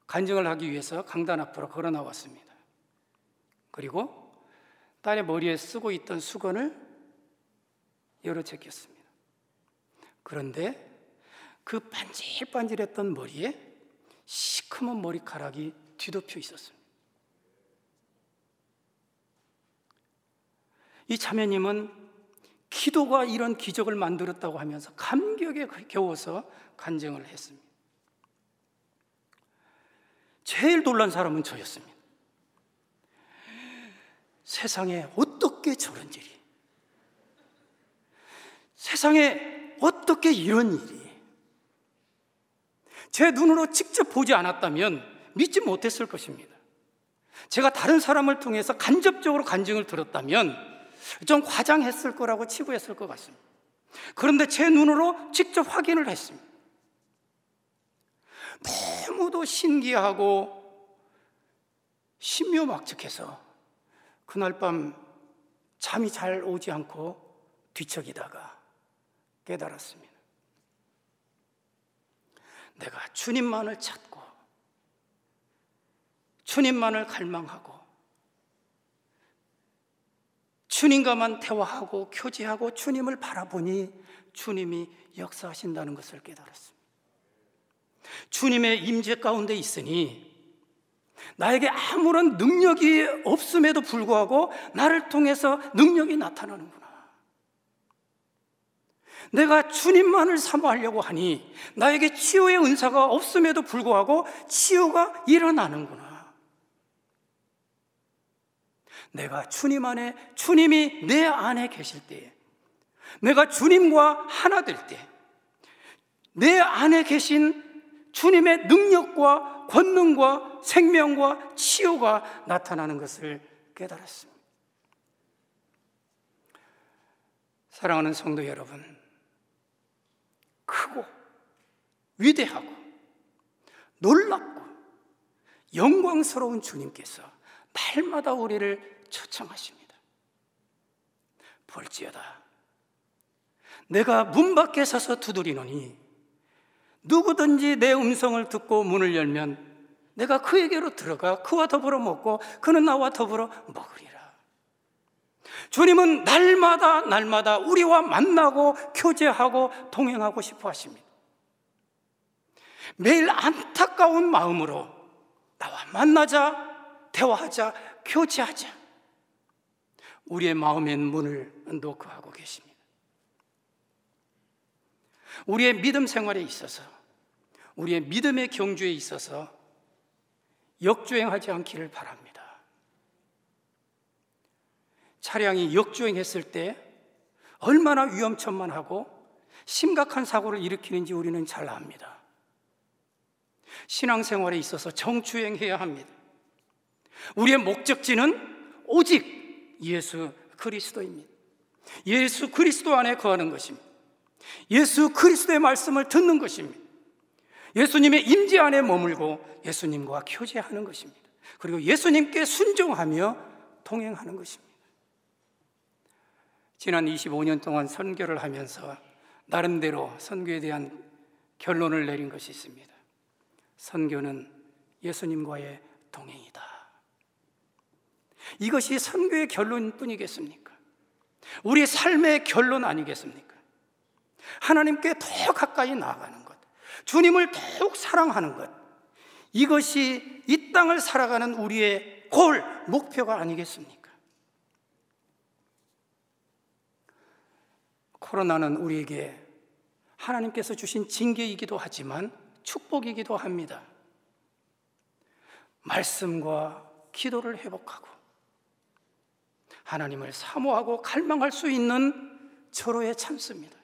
간증을 하기 위해서 강단 앞으로 걸어 나왔습니다. 그리고 딸의 머리에 쓰고 있던 수건을 열어 제꼈습니다. 그런데 그 반질반질했던 머리에 시커먼 머리카락이 뒤덮여 있었습니다. 이 자매님은 기도가 이런 기적을 만들었다고 하면서 감격에 겨워서 간증을 했습니다. 제일 놀란 사람은 저였습니다. 세상에 어떻게 저런 일이 세상에 어떻게 이런 일이 제 눈으로 직접 보지 않았다면 믿지 못했을 것입니다. 제가 다른 사람을 통해서 간접적으로 간증을 들었다면 좀 과장했을 거라고 치부했을 것 같습니다. 그런데 제 눈으로 직접 확인을 했습니다. 너무도 신기하고 신묘막측해서 그날 밤 잠이 잘 오지 않고 뒤척이다가 깨달았습니다. 내가 주님만을 찾고 주님만을 갈망하고 주님과만 대화하고 교제하고 주님을 바라보니 주님이 역사하신다는 것을 깨달았습니다. 주님의 임재 가운데 있으니 나에게 아무런 능력이 없음에도 불구하고 나를 통해서 능력이 나타나는구나. 내가 주님만을 사모하려고 하니 나에게 치유의 은사가 없음에도 불구하고 치유가 일어나는구나. 내가 주님 안에, 주님이 내 안에 계실 때에, 내가 주님과 하나 될 때, 내 안에 계신 주님의 능력과 권능과 생명과 치유가 나타나는 것을 깨달았습니다. 사랑하는 성도 여러분, 크고 위대하고 놀랍고 영광스러운 주님께서 날마다 우리를 초청하십니다. 볼지어다. 내가 문 밖에 서서 두드리노니 누구든지 내 음성을 듣고 문을 열면 내가 그에게로 들어가 그와 더불어 먹고 그는 나와 더불어 먹으리라. 주님은 날마다 날마다 우리와 만나고 교제하고 동행하고 싶어 하십니다. 매일 안타까운 마음으로 나와 만나자, 대화하자, 교제하자. 우리의 마음의 문을 노크하고 계십니다. 우리의 믿음 생활에 있어서, 우리의 믿음의 경주에 있어서 역주행하지 않기를 바랍니다. 차량이 역주행했을 때 얼마나 위험천만하고 심각한 사고를 일으키는지 우리는 잘 압니다. 신앙생활에 있어서 정주행해야 합니다. 우리의 목적지는 오직 예수 그리스도입니다. 예수 그리스도 안에 거하는 것입니다. 예수 그리스도의 말씀을 듣는 것입니다. 예수님의 임재 안에 머물고 예수님과 교제하는 것입니다. 그리고 예수님께 순종하며 동행하는 것입니다. 지난 25년 동안 선교를 하면서 나름대로 선교에 대한 결론을 내린 것이 있습니다. 선교는 예수님과의 동행이다. 이것이 선교의 결론뿐이겠습니까? 우리 삶의 결론 아니겠습니까? 하나님께 더 가까이 나아가는 것, 주님을 더욱 사랑하는 것, 이것이 이 땅을 살아가는 우리의 골, 목표가 아니겠습니까? 코로나는 우리에게 하나님께서 주신 징계이기도 하지만 축복이기도 합니다. 말씀과 기도를 회복하고 하나님을 사모하고 갈망할 수 있는 절호의 찬스입니다.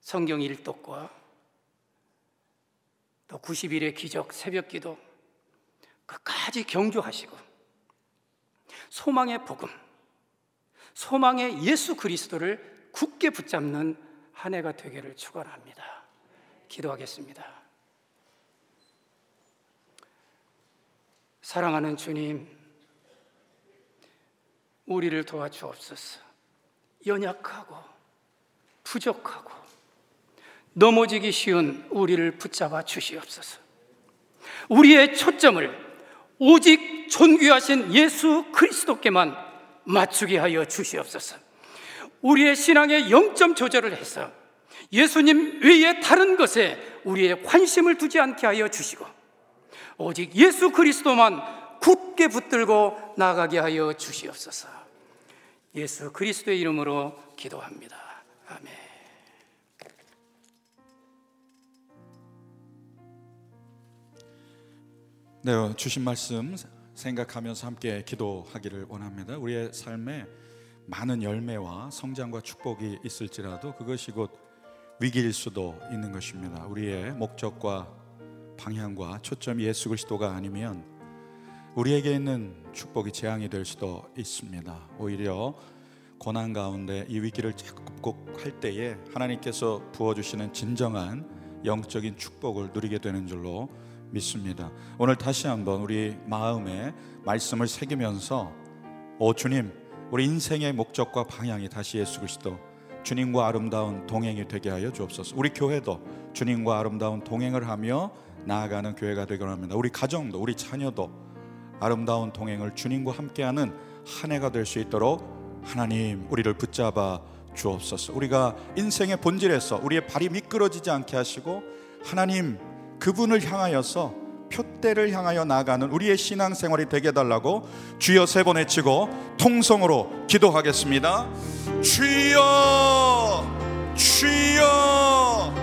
성경 일독과 또 90일의 기적 새벽 기도 끝까지 경주하시고 소망의 복음 소망의 예수 그리스도를 굳게 붙잡는 한 해가 되기를 축원합니다. 기도하겠습니다. 사랑하는 주님, 우리를 도와주옵소서. 연약하고 부족하고 넘어지기 쉬운 우리를 붙잡아 주시옵소서. 우리의 초점을 오직 존귀하신 예수 그리스도께만 맞추게 하여 주시옵소서. 우리의 신앙의 영점 조절을 해서 예수님 외에 다른 것에 우리의 관심을 두지 않게 하여 주시고 오직 예수 그리스도만 굳게 붙들고 나가게 하여 주시옵소서. 예수 그리스도의 이름으로 기도합니다. 아멘. 네, 주신 말씀 생각하면서 함께 기도하기를 원합니다. 우리의 삶에 많은 열매와 성장과 축복이 있을지라도 그것이 곧 위기일 수도 있는 것입니다. 우리의 목적과 방향과 초점이 예수 그리스도가 아니면 우리에게 있는 축복이 재앙이 될 수도 있습니다. 오히려 고난 가운데 이 위기를 극복할 때에 하나님께서 부어주시는 진정한 영적인 축복을 누리게 되는 줄로 믿습니다. 오늘 다시 한번 우리 마음에 말씀을 새기면서 오 주님, 우리 인생의 목적과 방향이 다시 예수 그리스도 주님과 아름다운 동행이 되게 하여 주옵소서. 우리 교회도 주님과 아름다운 동행을 하며 나아가는 교회가 되기를 합니다. 우리 가정도 우리 자녀도 아름다운 동행을 주님과 함께하는 한 해가 될 수 있도록 하나님 우리를 붙잡아 주옵소서. 우리가 인생의 본질에서 우리의 발이 미끄러지지 않게 하시고 하나님 그분을 향하여서 표대를 향하여 나가는 우리의 신앙 생활이 되게 해달라고 주여 세 번 외치고 통성으로 기도하겠습니다. 주여, 주여,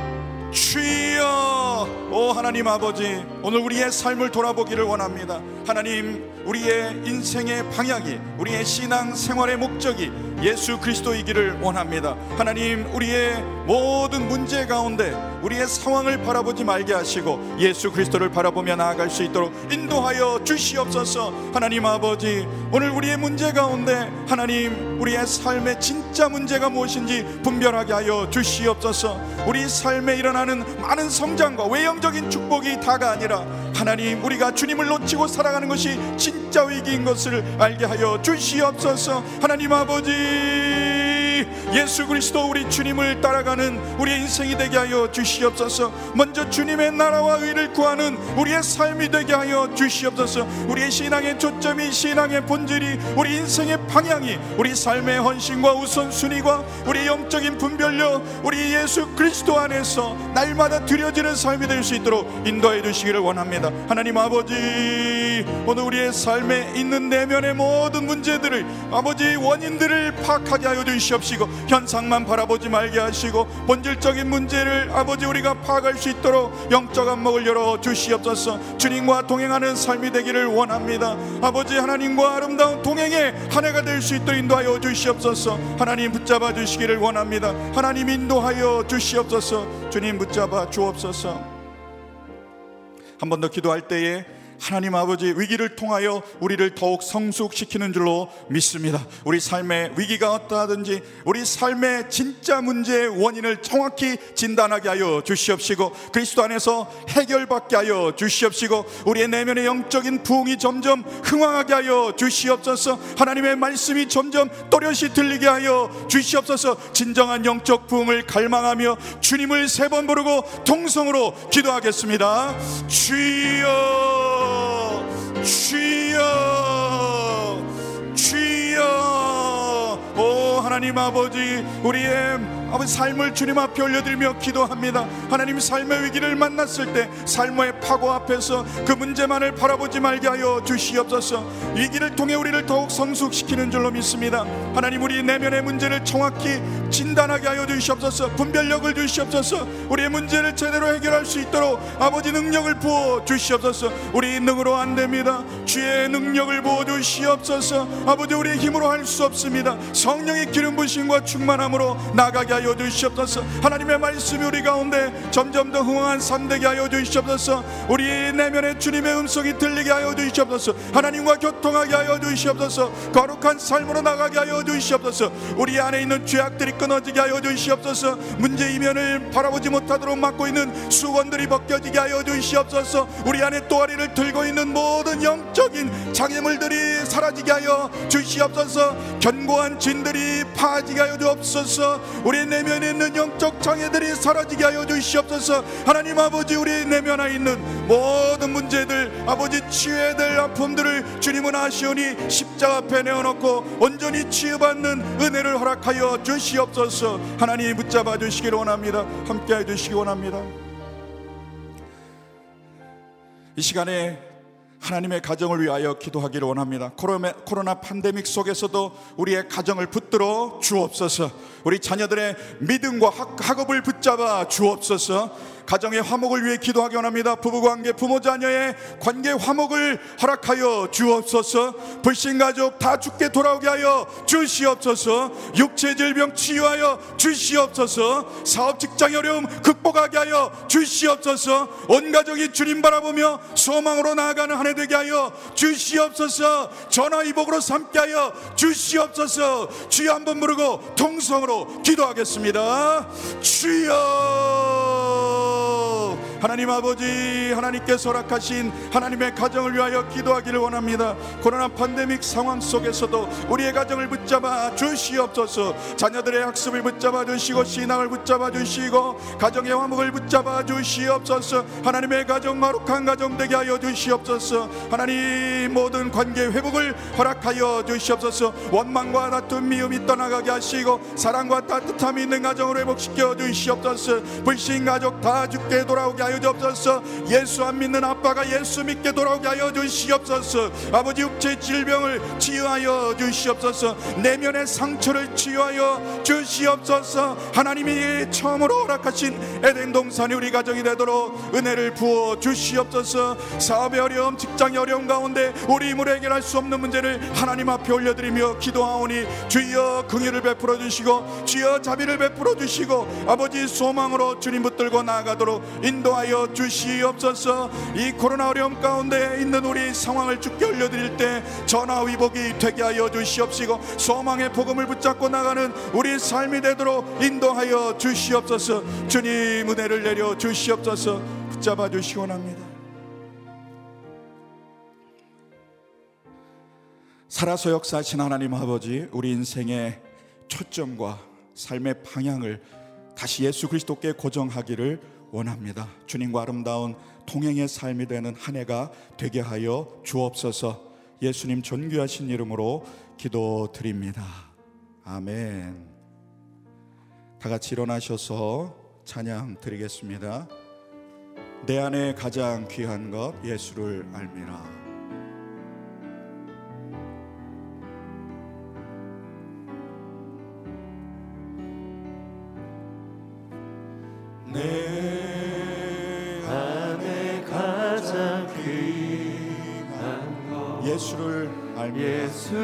주여, 오 하나님 아버지, 오늘 우리의 삶을 돌아보기를 원합니다. 하나님, 우리의 인생의 방향이, 우리의 신앙 생활의 목적이 예수 그리스도이기를 원합니다. 하나님, 우리의 모든 문제 가운데 우리의 상황을 바라보지 말게 하시고 예수 그리스도를 바라보며 나아갈 수 있도록 인도하여 주시옵소서. 하나님 아버지, 오늘 우리의 문제 가운데 하나님, 우리의 삶의 진짜 문제가 무엇인지 분별하게 하여 주시옵소서. 우리 삶에 일어나는 많은 성장과 외형 적인 축복이 다가 아니라 하나님, 우리가 주님을 놓치고 살아가는 것이 진짜 위기인 것을 알게 하여 주시옵소서. 하나님 아버지, 예수 그리스도 우리 주님을 따라가는 우리의 인생이 되게 하여 주시옵소서. 먼저 주님의 나라와 의를 구하는 우리의 삶이 되게 하여 주시옵소서. 우리의 신앙의 초점이 신앙의 본질이 우리 인생의 방향이 우리 삶의 헌신과 우선순위가 우리 영적인 분별력 우리 예수 그리스도 안에서 날마다 드려지는 삶이 될 수 있도록 인도해 주시기를 원합니다. 하나님 아버지 오늘 우리의 삶에 있는 내면의 모든 문제들을 아버지 원인들을 파악하게 하여 주시옵시고 현상만 바라보지 말게 하시고 본질적인 문제를 아버지 우리가 파악할 수 있도록 영적 안목을 열어 주시옵소서. 주님과 동행하는 삶이 되기를 원합니다. 아버지 하나님과 아름다운 동행의 한 해가 될 수 있도록 인도하여 주시옵소서. 하나님 붙잡아 주시기를 원합니다. 하나님 인도하여 주시옵소서. 주님 붙잡아 주옵소서. 한 번 더 기도할 때에 하나님 아버지 위기를 통하여 우리를 더욱 성숙시키는 줄로 믿습니다. 우리 삶의 위기가 어떠하든지 우리 삶의 진짜 문제의 원인을 정확히 진단하게 하여 주시옵시고 그리스도 안에서 해결받게 하여 주시옵시고 우리의 내면의 영적인 부흥이 점점 흥황하게 하여 주시옵소서. 하나님의 말씀이 점점 또렷이 들리게 하여 주시옵소서. 진정한 영적 부흥을 갈망하며 주님을 세 번 부르고 동성으로 기도하겠습니다. 주여 주여 주여. 오 하나님 아버지 우리의 아버지 삶을 주님 앞에 올려드리며 기도합니다. 하나님 삶의 위기를 만났을 때 삶의 파고 앞에서 그 문제만을 바라보지 말게 하여 주시옵소서. 위기를 통해 우리를 더욱 성숙시키는 줄로 믿습니다. 하나님 우리 내면의 문제를 정확히 진단하게 하여 주시옵소서. 분별력을 주시옵소서. 우리의 문제를 제대로 해결할 수 있도록 아버지 능력을 부어 주시옵소서. 우리 능으로 안 됩니다. 주의 능력을 부어 주시옵소서. 아버지 우리의 힘으로 할 수 없습니다. 성령의 기름 부심과 충만함으로 나가게 하여 주시옵소서. 하나님의 말씀이 우리 가운데 점점 더 흥황한 삶 되게 하여 주시옵소서. 우리 내면에 주님의 음성이 들리게 하여 주시옵소서. 하나님과 교통하게 하여 주시옵소서. 거룩한 삶으로 나가게 하여 주시옵소서. 우리 안에 있는 죄악들이 끊어지게 하여 주시옵소서. 문제 이면을 바라보지 못하도록 막고 있는 수건들이 벗겨지게 하여 주시옵소서. 우리 안에 또아리를 들고 있는 모든 영적인 장애물들이 사라지게 하여 주시옵소서. 견고한 진들이 파지게 하여 주옵소서. 우리 내면에 있는 영적 장애들이 사라지게 하여 주시옵소서. 하나님 아버지 우리 내면에 있는 모든 문제들 아버지 될 아픔들을 주님은 아시오니 십자가 앞에 내어놓고 온전히 치유받는 은혜를 허락하여 주시옵소서. 하나님 붙잡아 주시기를 원합니다. 함께해 주시기 원합니다. 이 시간에 하나님의 가정을 위하여 기도하기를 원합니다. 코로나 팬데믹 속에서도 우리의 가정을 붙들어 주옵소서. 우리 자녀들의 믿음과 학업을 붙잡아 주옵소서. 가정의 화목을 위해 기도하기 원합니다. 부부관계, 부모 자녀의 관계 화목을 허락하여 주옵소서. 불신 가족 다 죽게 돌아오게 하여 주시옵소서. 육체 질병 치유하여 주시옵소서. 사업 직장 어려움 극복하게 하여 주시옵소서. 온 가족이 주님 바라보며 소망으로 나아가는 한 해 되게 하여 주시옵소서. 전화 이복으로 삼게 하여 주시옵소서. 주여 한번 부르고 통성으로 기도하겠습니다. 주여 Senhor. 하나님 아버지 하나님께서 허락하신 하나님의 가정을 위하여 기도하기를 원합니다. 코로나 팬데믹 상황 속에서도 우리의 가정을 붙잡아 주시옵소서. 자녀들의 학습을 붙잡아 주시고 신앙을 붙잡아 주시고 가정의 화목을 붙잡아 주시옵소서. 하나님의 가정 거룩한 가정 되게 하여 주시옵소서. 하나님 모든 관계 회복을 허락하여 주시옵소서. 원망과 다툼 미움이 떠나가게 하시고 사랑과 따뜻함이 있는 가정으로 회복시켜 주시옵소서. 불신 가족 다 죽게 돌아오게 하여 주옵소서. 예수 안 믿는 아빠가 예수 믿게 돌아오게 하여 주시옵소서. 아버지 육체 질병을 치유하여 주시옵소서. 내면의 상처를 치유하여 주시옵소서. 하나님이 처음으로 허락하신 에덴 동산이 우리 가정이 되도록 은혜를 부어 주시옵소서. 사업의 어려움 직장의 어려움 가운데 우리 힘으로 해결할 수 없는 문제를 하나님 앞에 올려드리며 기도하오니 주여 긍휼을 베풀어 주시고 주여 자비를 베풀어 주시고 아버지 소망으로 주님 붙들고 나아가도록 인도하여 주시옵소서. 이 코로나 어려움 가운데 있는 우리 상황을 주께 올려드릴 때 전화위복이 되게 하여 주시옵시고 소망의 복음을 붙잡고 나가는 우리 삶이 되도록 인도하여 주시옵소서. 주님 은혜를 내려 주시옵소서. 붙잡아 주시기 원합니다. 살아서 역사하신 하나님 아버지 우리 인생의 초점과 삶의 방향을 다시 예수 그리스도께 고정하기를 원합니다. 주님과 아름다운 동행의 삶이 되는 한 해가 되게 하여 주옵소서. 예수님 존귀하신 이름으로 기도드립니다. 아멘. 다 같이 일어나셔서 찬양 드리겠습니다. 내 안에 가장 귀한 것 예수를 알미라. 내 예수를 알미 예수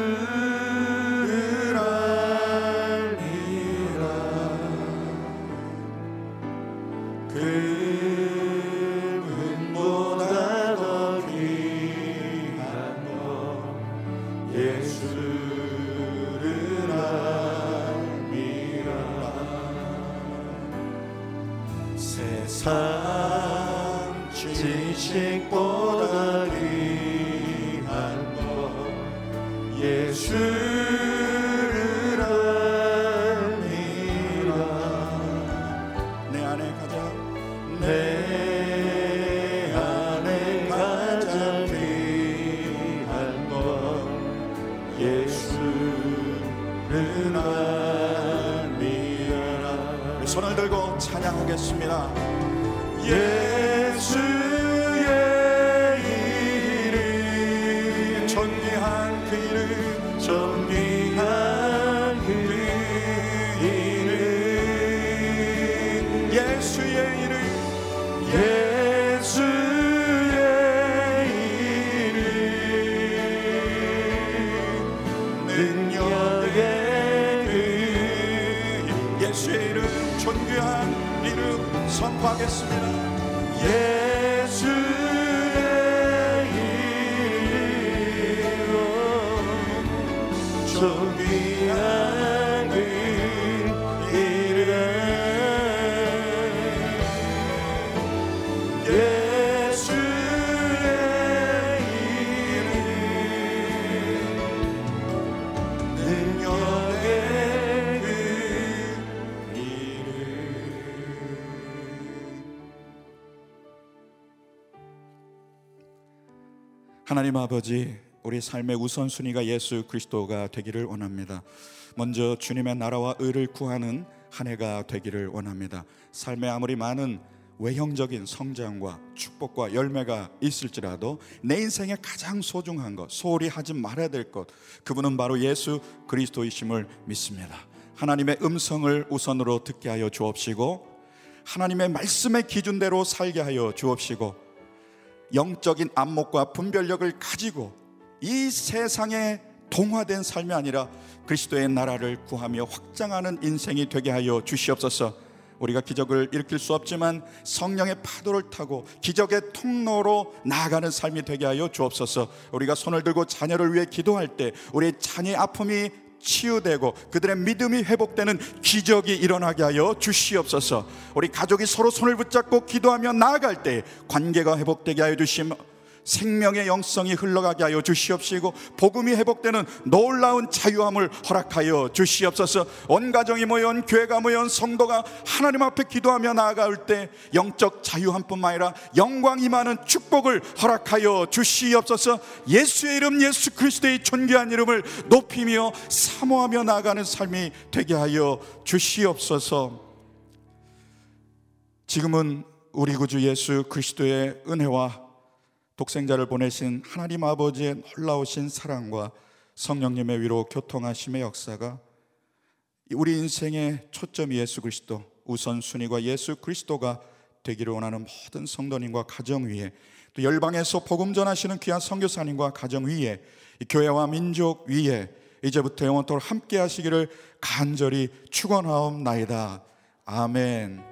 하나님 아버지, 우리 삶의 우선순위가 예수 그리스도가 되기를 원합니다. 먼저 주님의 나라와 의를 구하는 한 해가 되기를 원합니다. 삶에 아무리 많은 외형적인 성장과 축복과 열매가 있을지라도 내 인생에 가장 소중한 것, 소홀히 하지 말아야 될 것, 그분은 바로 예수 그리스도이심을 믿습니다. 하나님의 음성을 우선으로 듣게 하여 주옵시고, 하나님의 말씀의 기준대로 살게 하여 주옵시고, 영적인 안목과 분별력을 가지고 이 세상에 동화된 삶이 아니라 그리스도의 나라를 구하며 확장하는 인생이 되게 하여 주시옵소서. 우리가 기적을 일으킬 수 없지만 성령의 파도를 타고 기적의 통로로 나아가는 삶이 되게 하여 주옵소서. 우리가 손을 들고 자녀를 위해 기도할 때 우리의 자녀의 아픔이 치유되고 그들의 믿음이 회복되는 기적이 일어나게 하여 주시옵소서. 우리 가족이 서로 손을 붙잡고 기도하며 나아갈 때 관계가 회복되게 하여 주시며 생명의 영성이 흘러가게 하여 주시옵시고 복음이 회복되는 놀라운 자유함을 허락하여 주시옵소서. 온 가정이 모여 온 교회가 모여 온 성도가 하나님 앞에 기도하며 나아갈 때 영적 자유함뿐만 아니라 영광 임하는 축복을 허락하여 주시옵소서. 예수의 이름 예수 그리스도의 존귀한 이름을 높이며 사모하며 나아가는 삶이 되게 하여 주시옵소서. 지금은 우리 구주 예수 그리스도의 은혜와 독생자를 보내신 하나님 아버지의 놀라우신 사랑과 성령님의 위로 교통하심의 역사가 우리 인생의 초점이 예수 그리스도 우선순위가 예수 그리스도가 되기를 원하는 모든 성도님과 가정 위에 또 열방에서 복음 전하시는 귀한 선교사님과 가정 위에 교회와 민족 위에 이제부터 영원토록 함께 하시기를 간절히 축원하옵나이다. 아멘.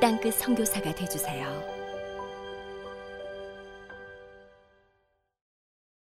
땅끝 성교사가 되주세요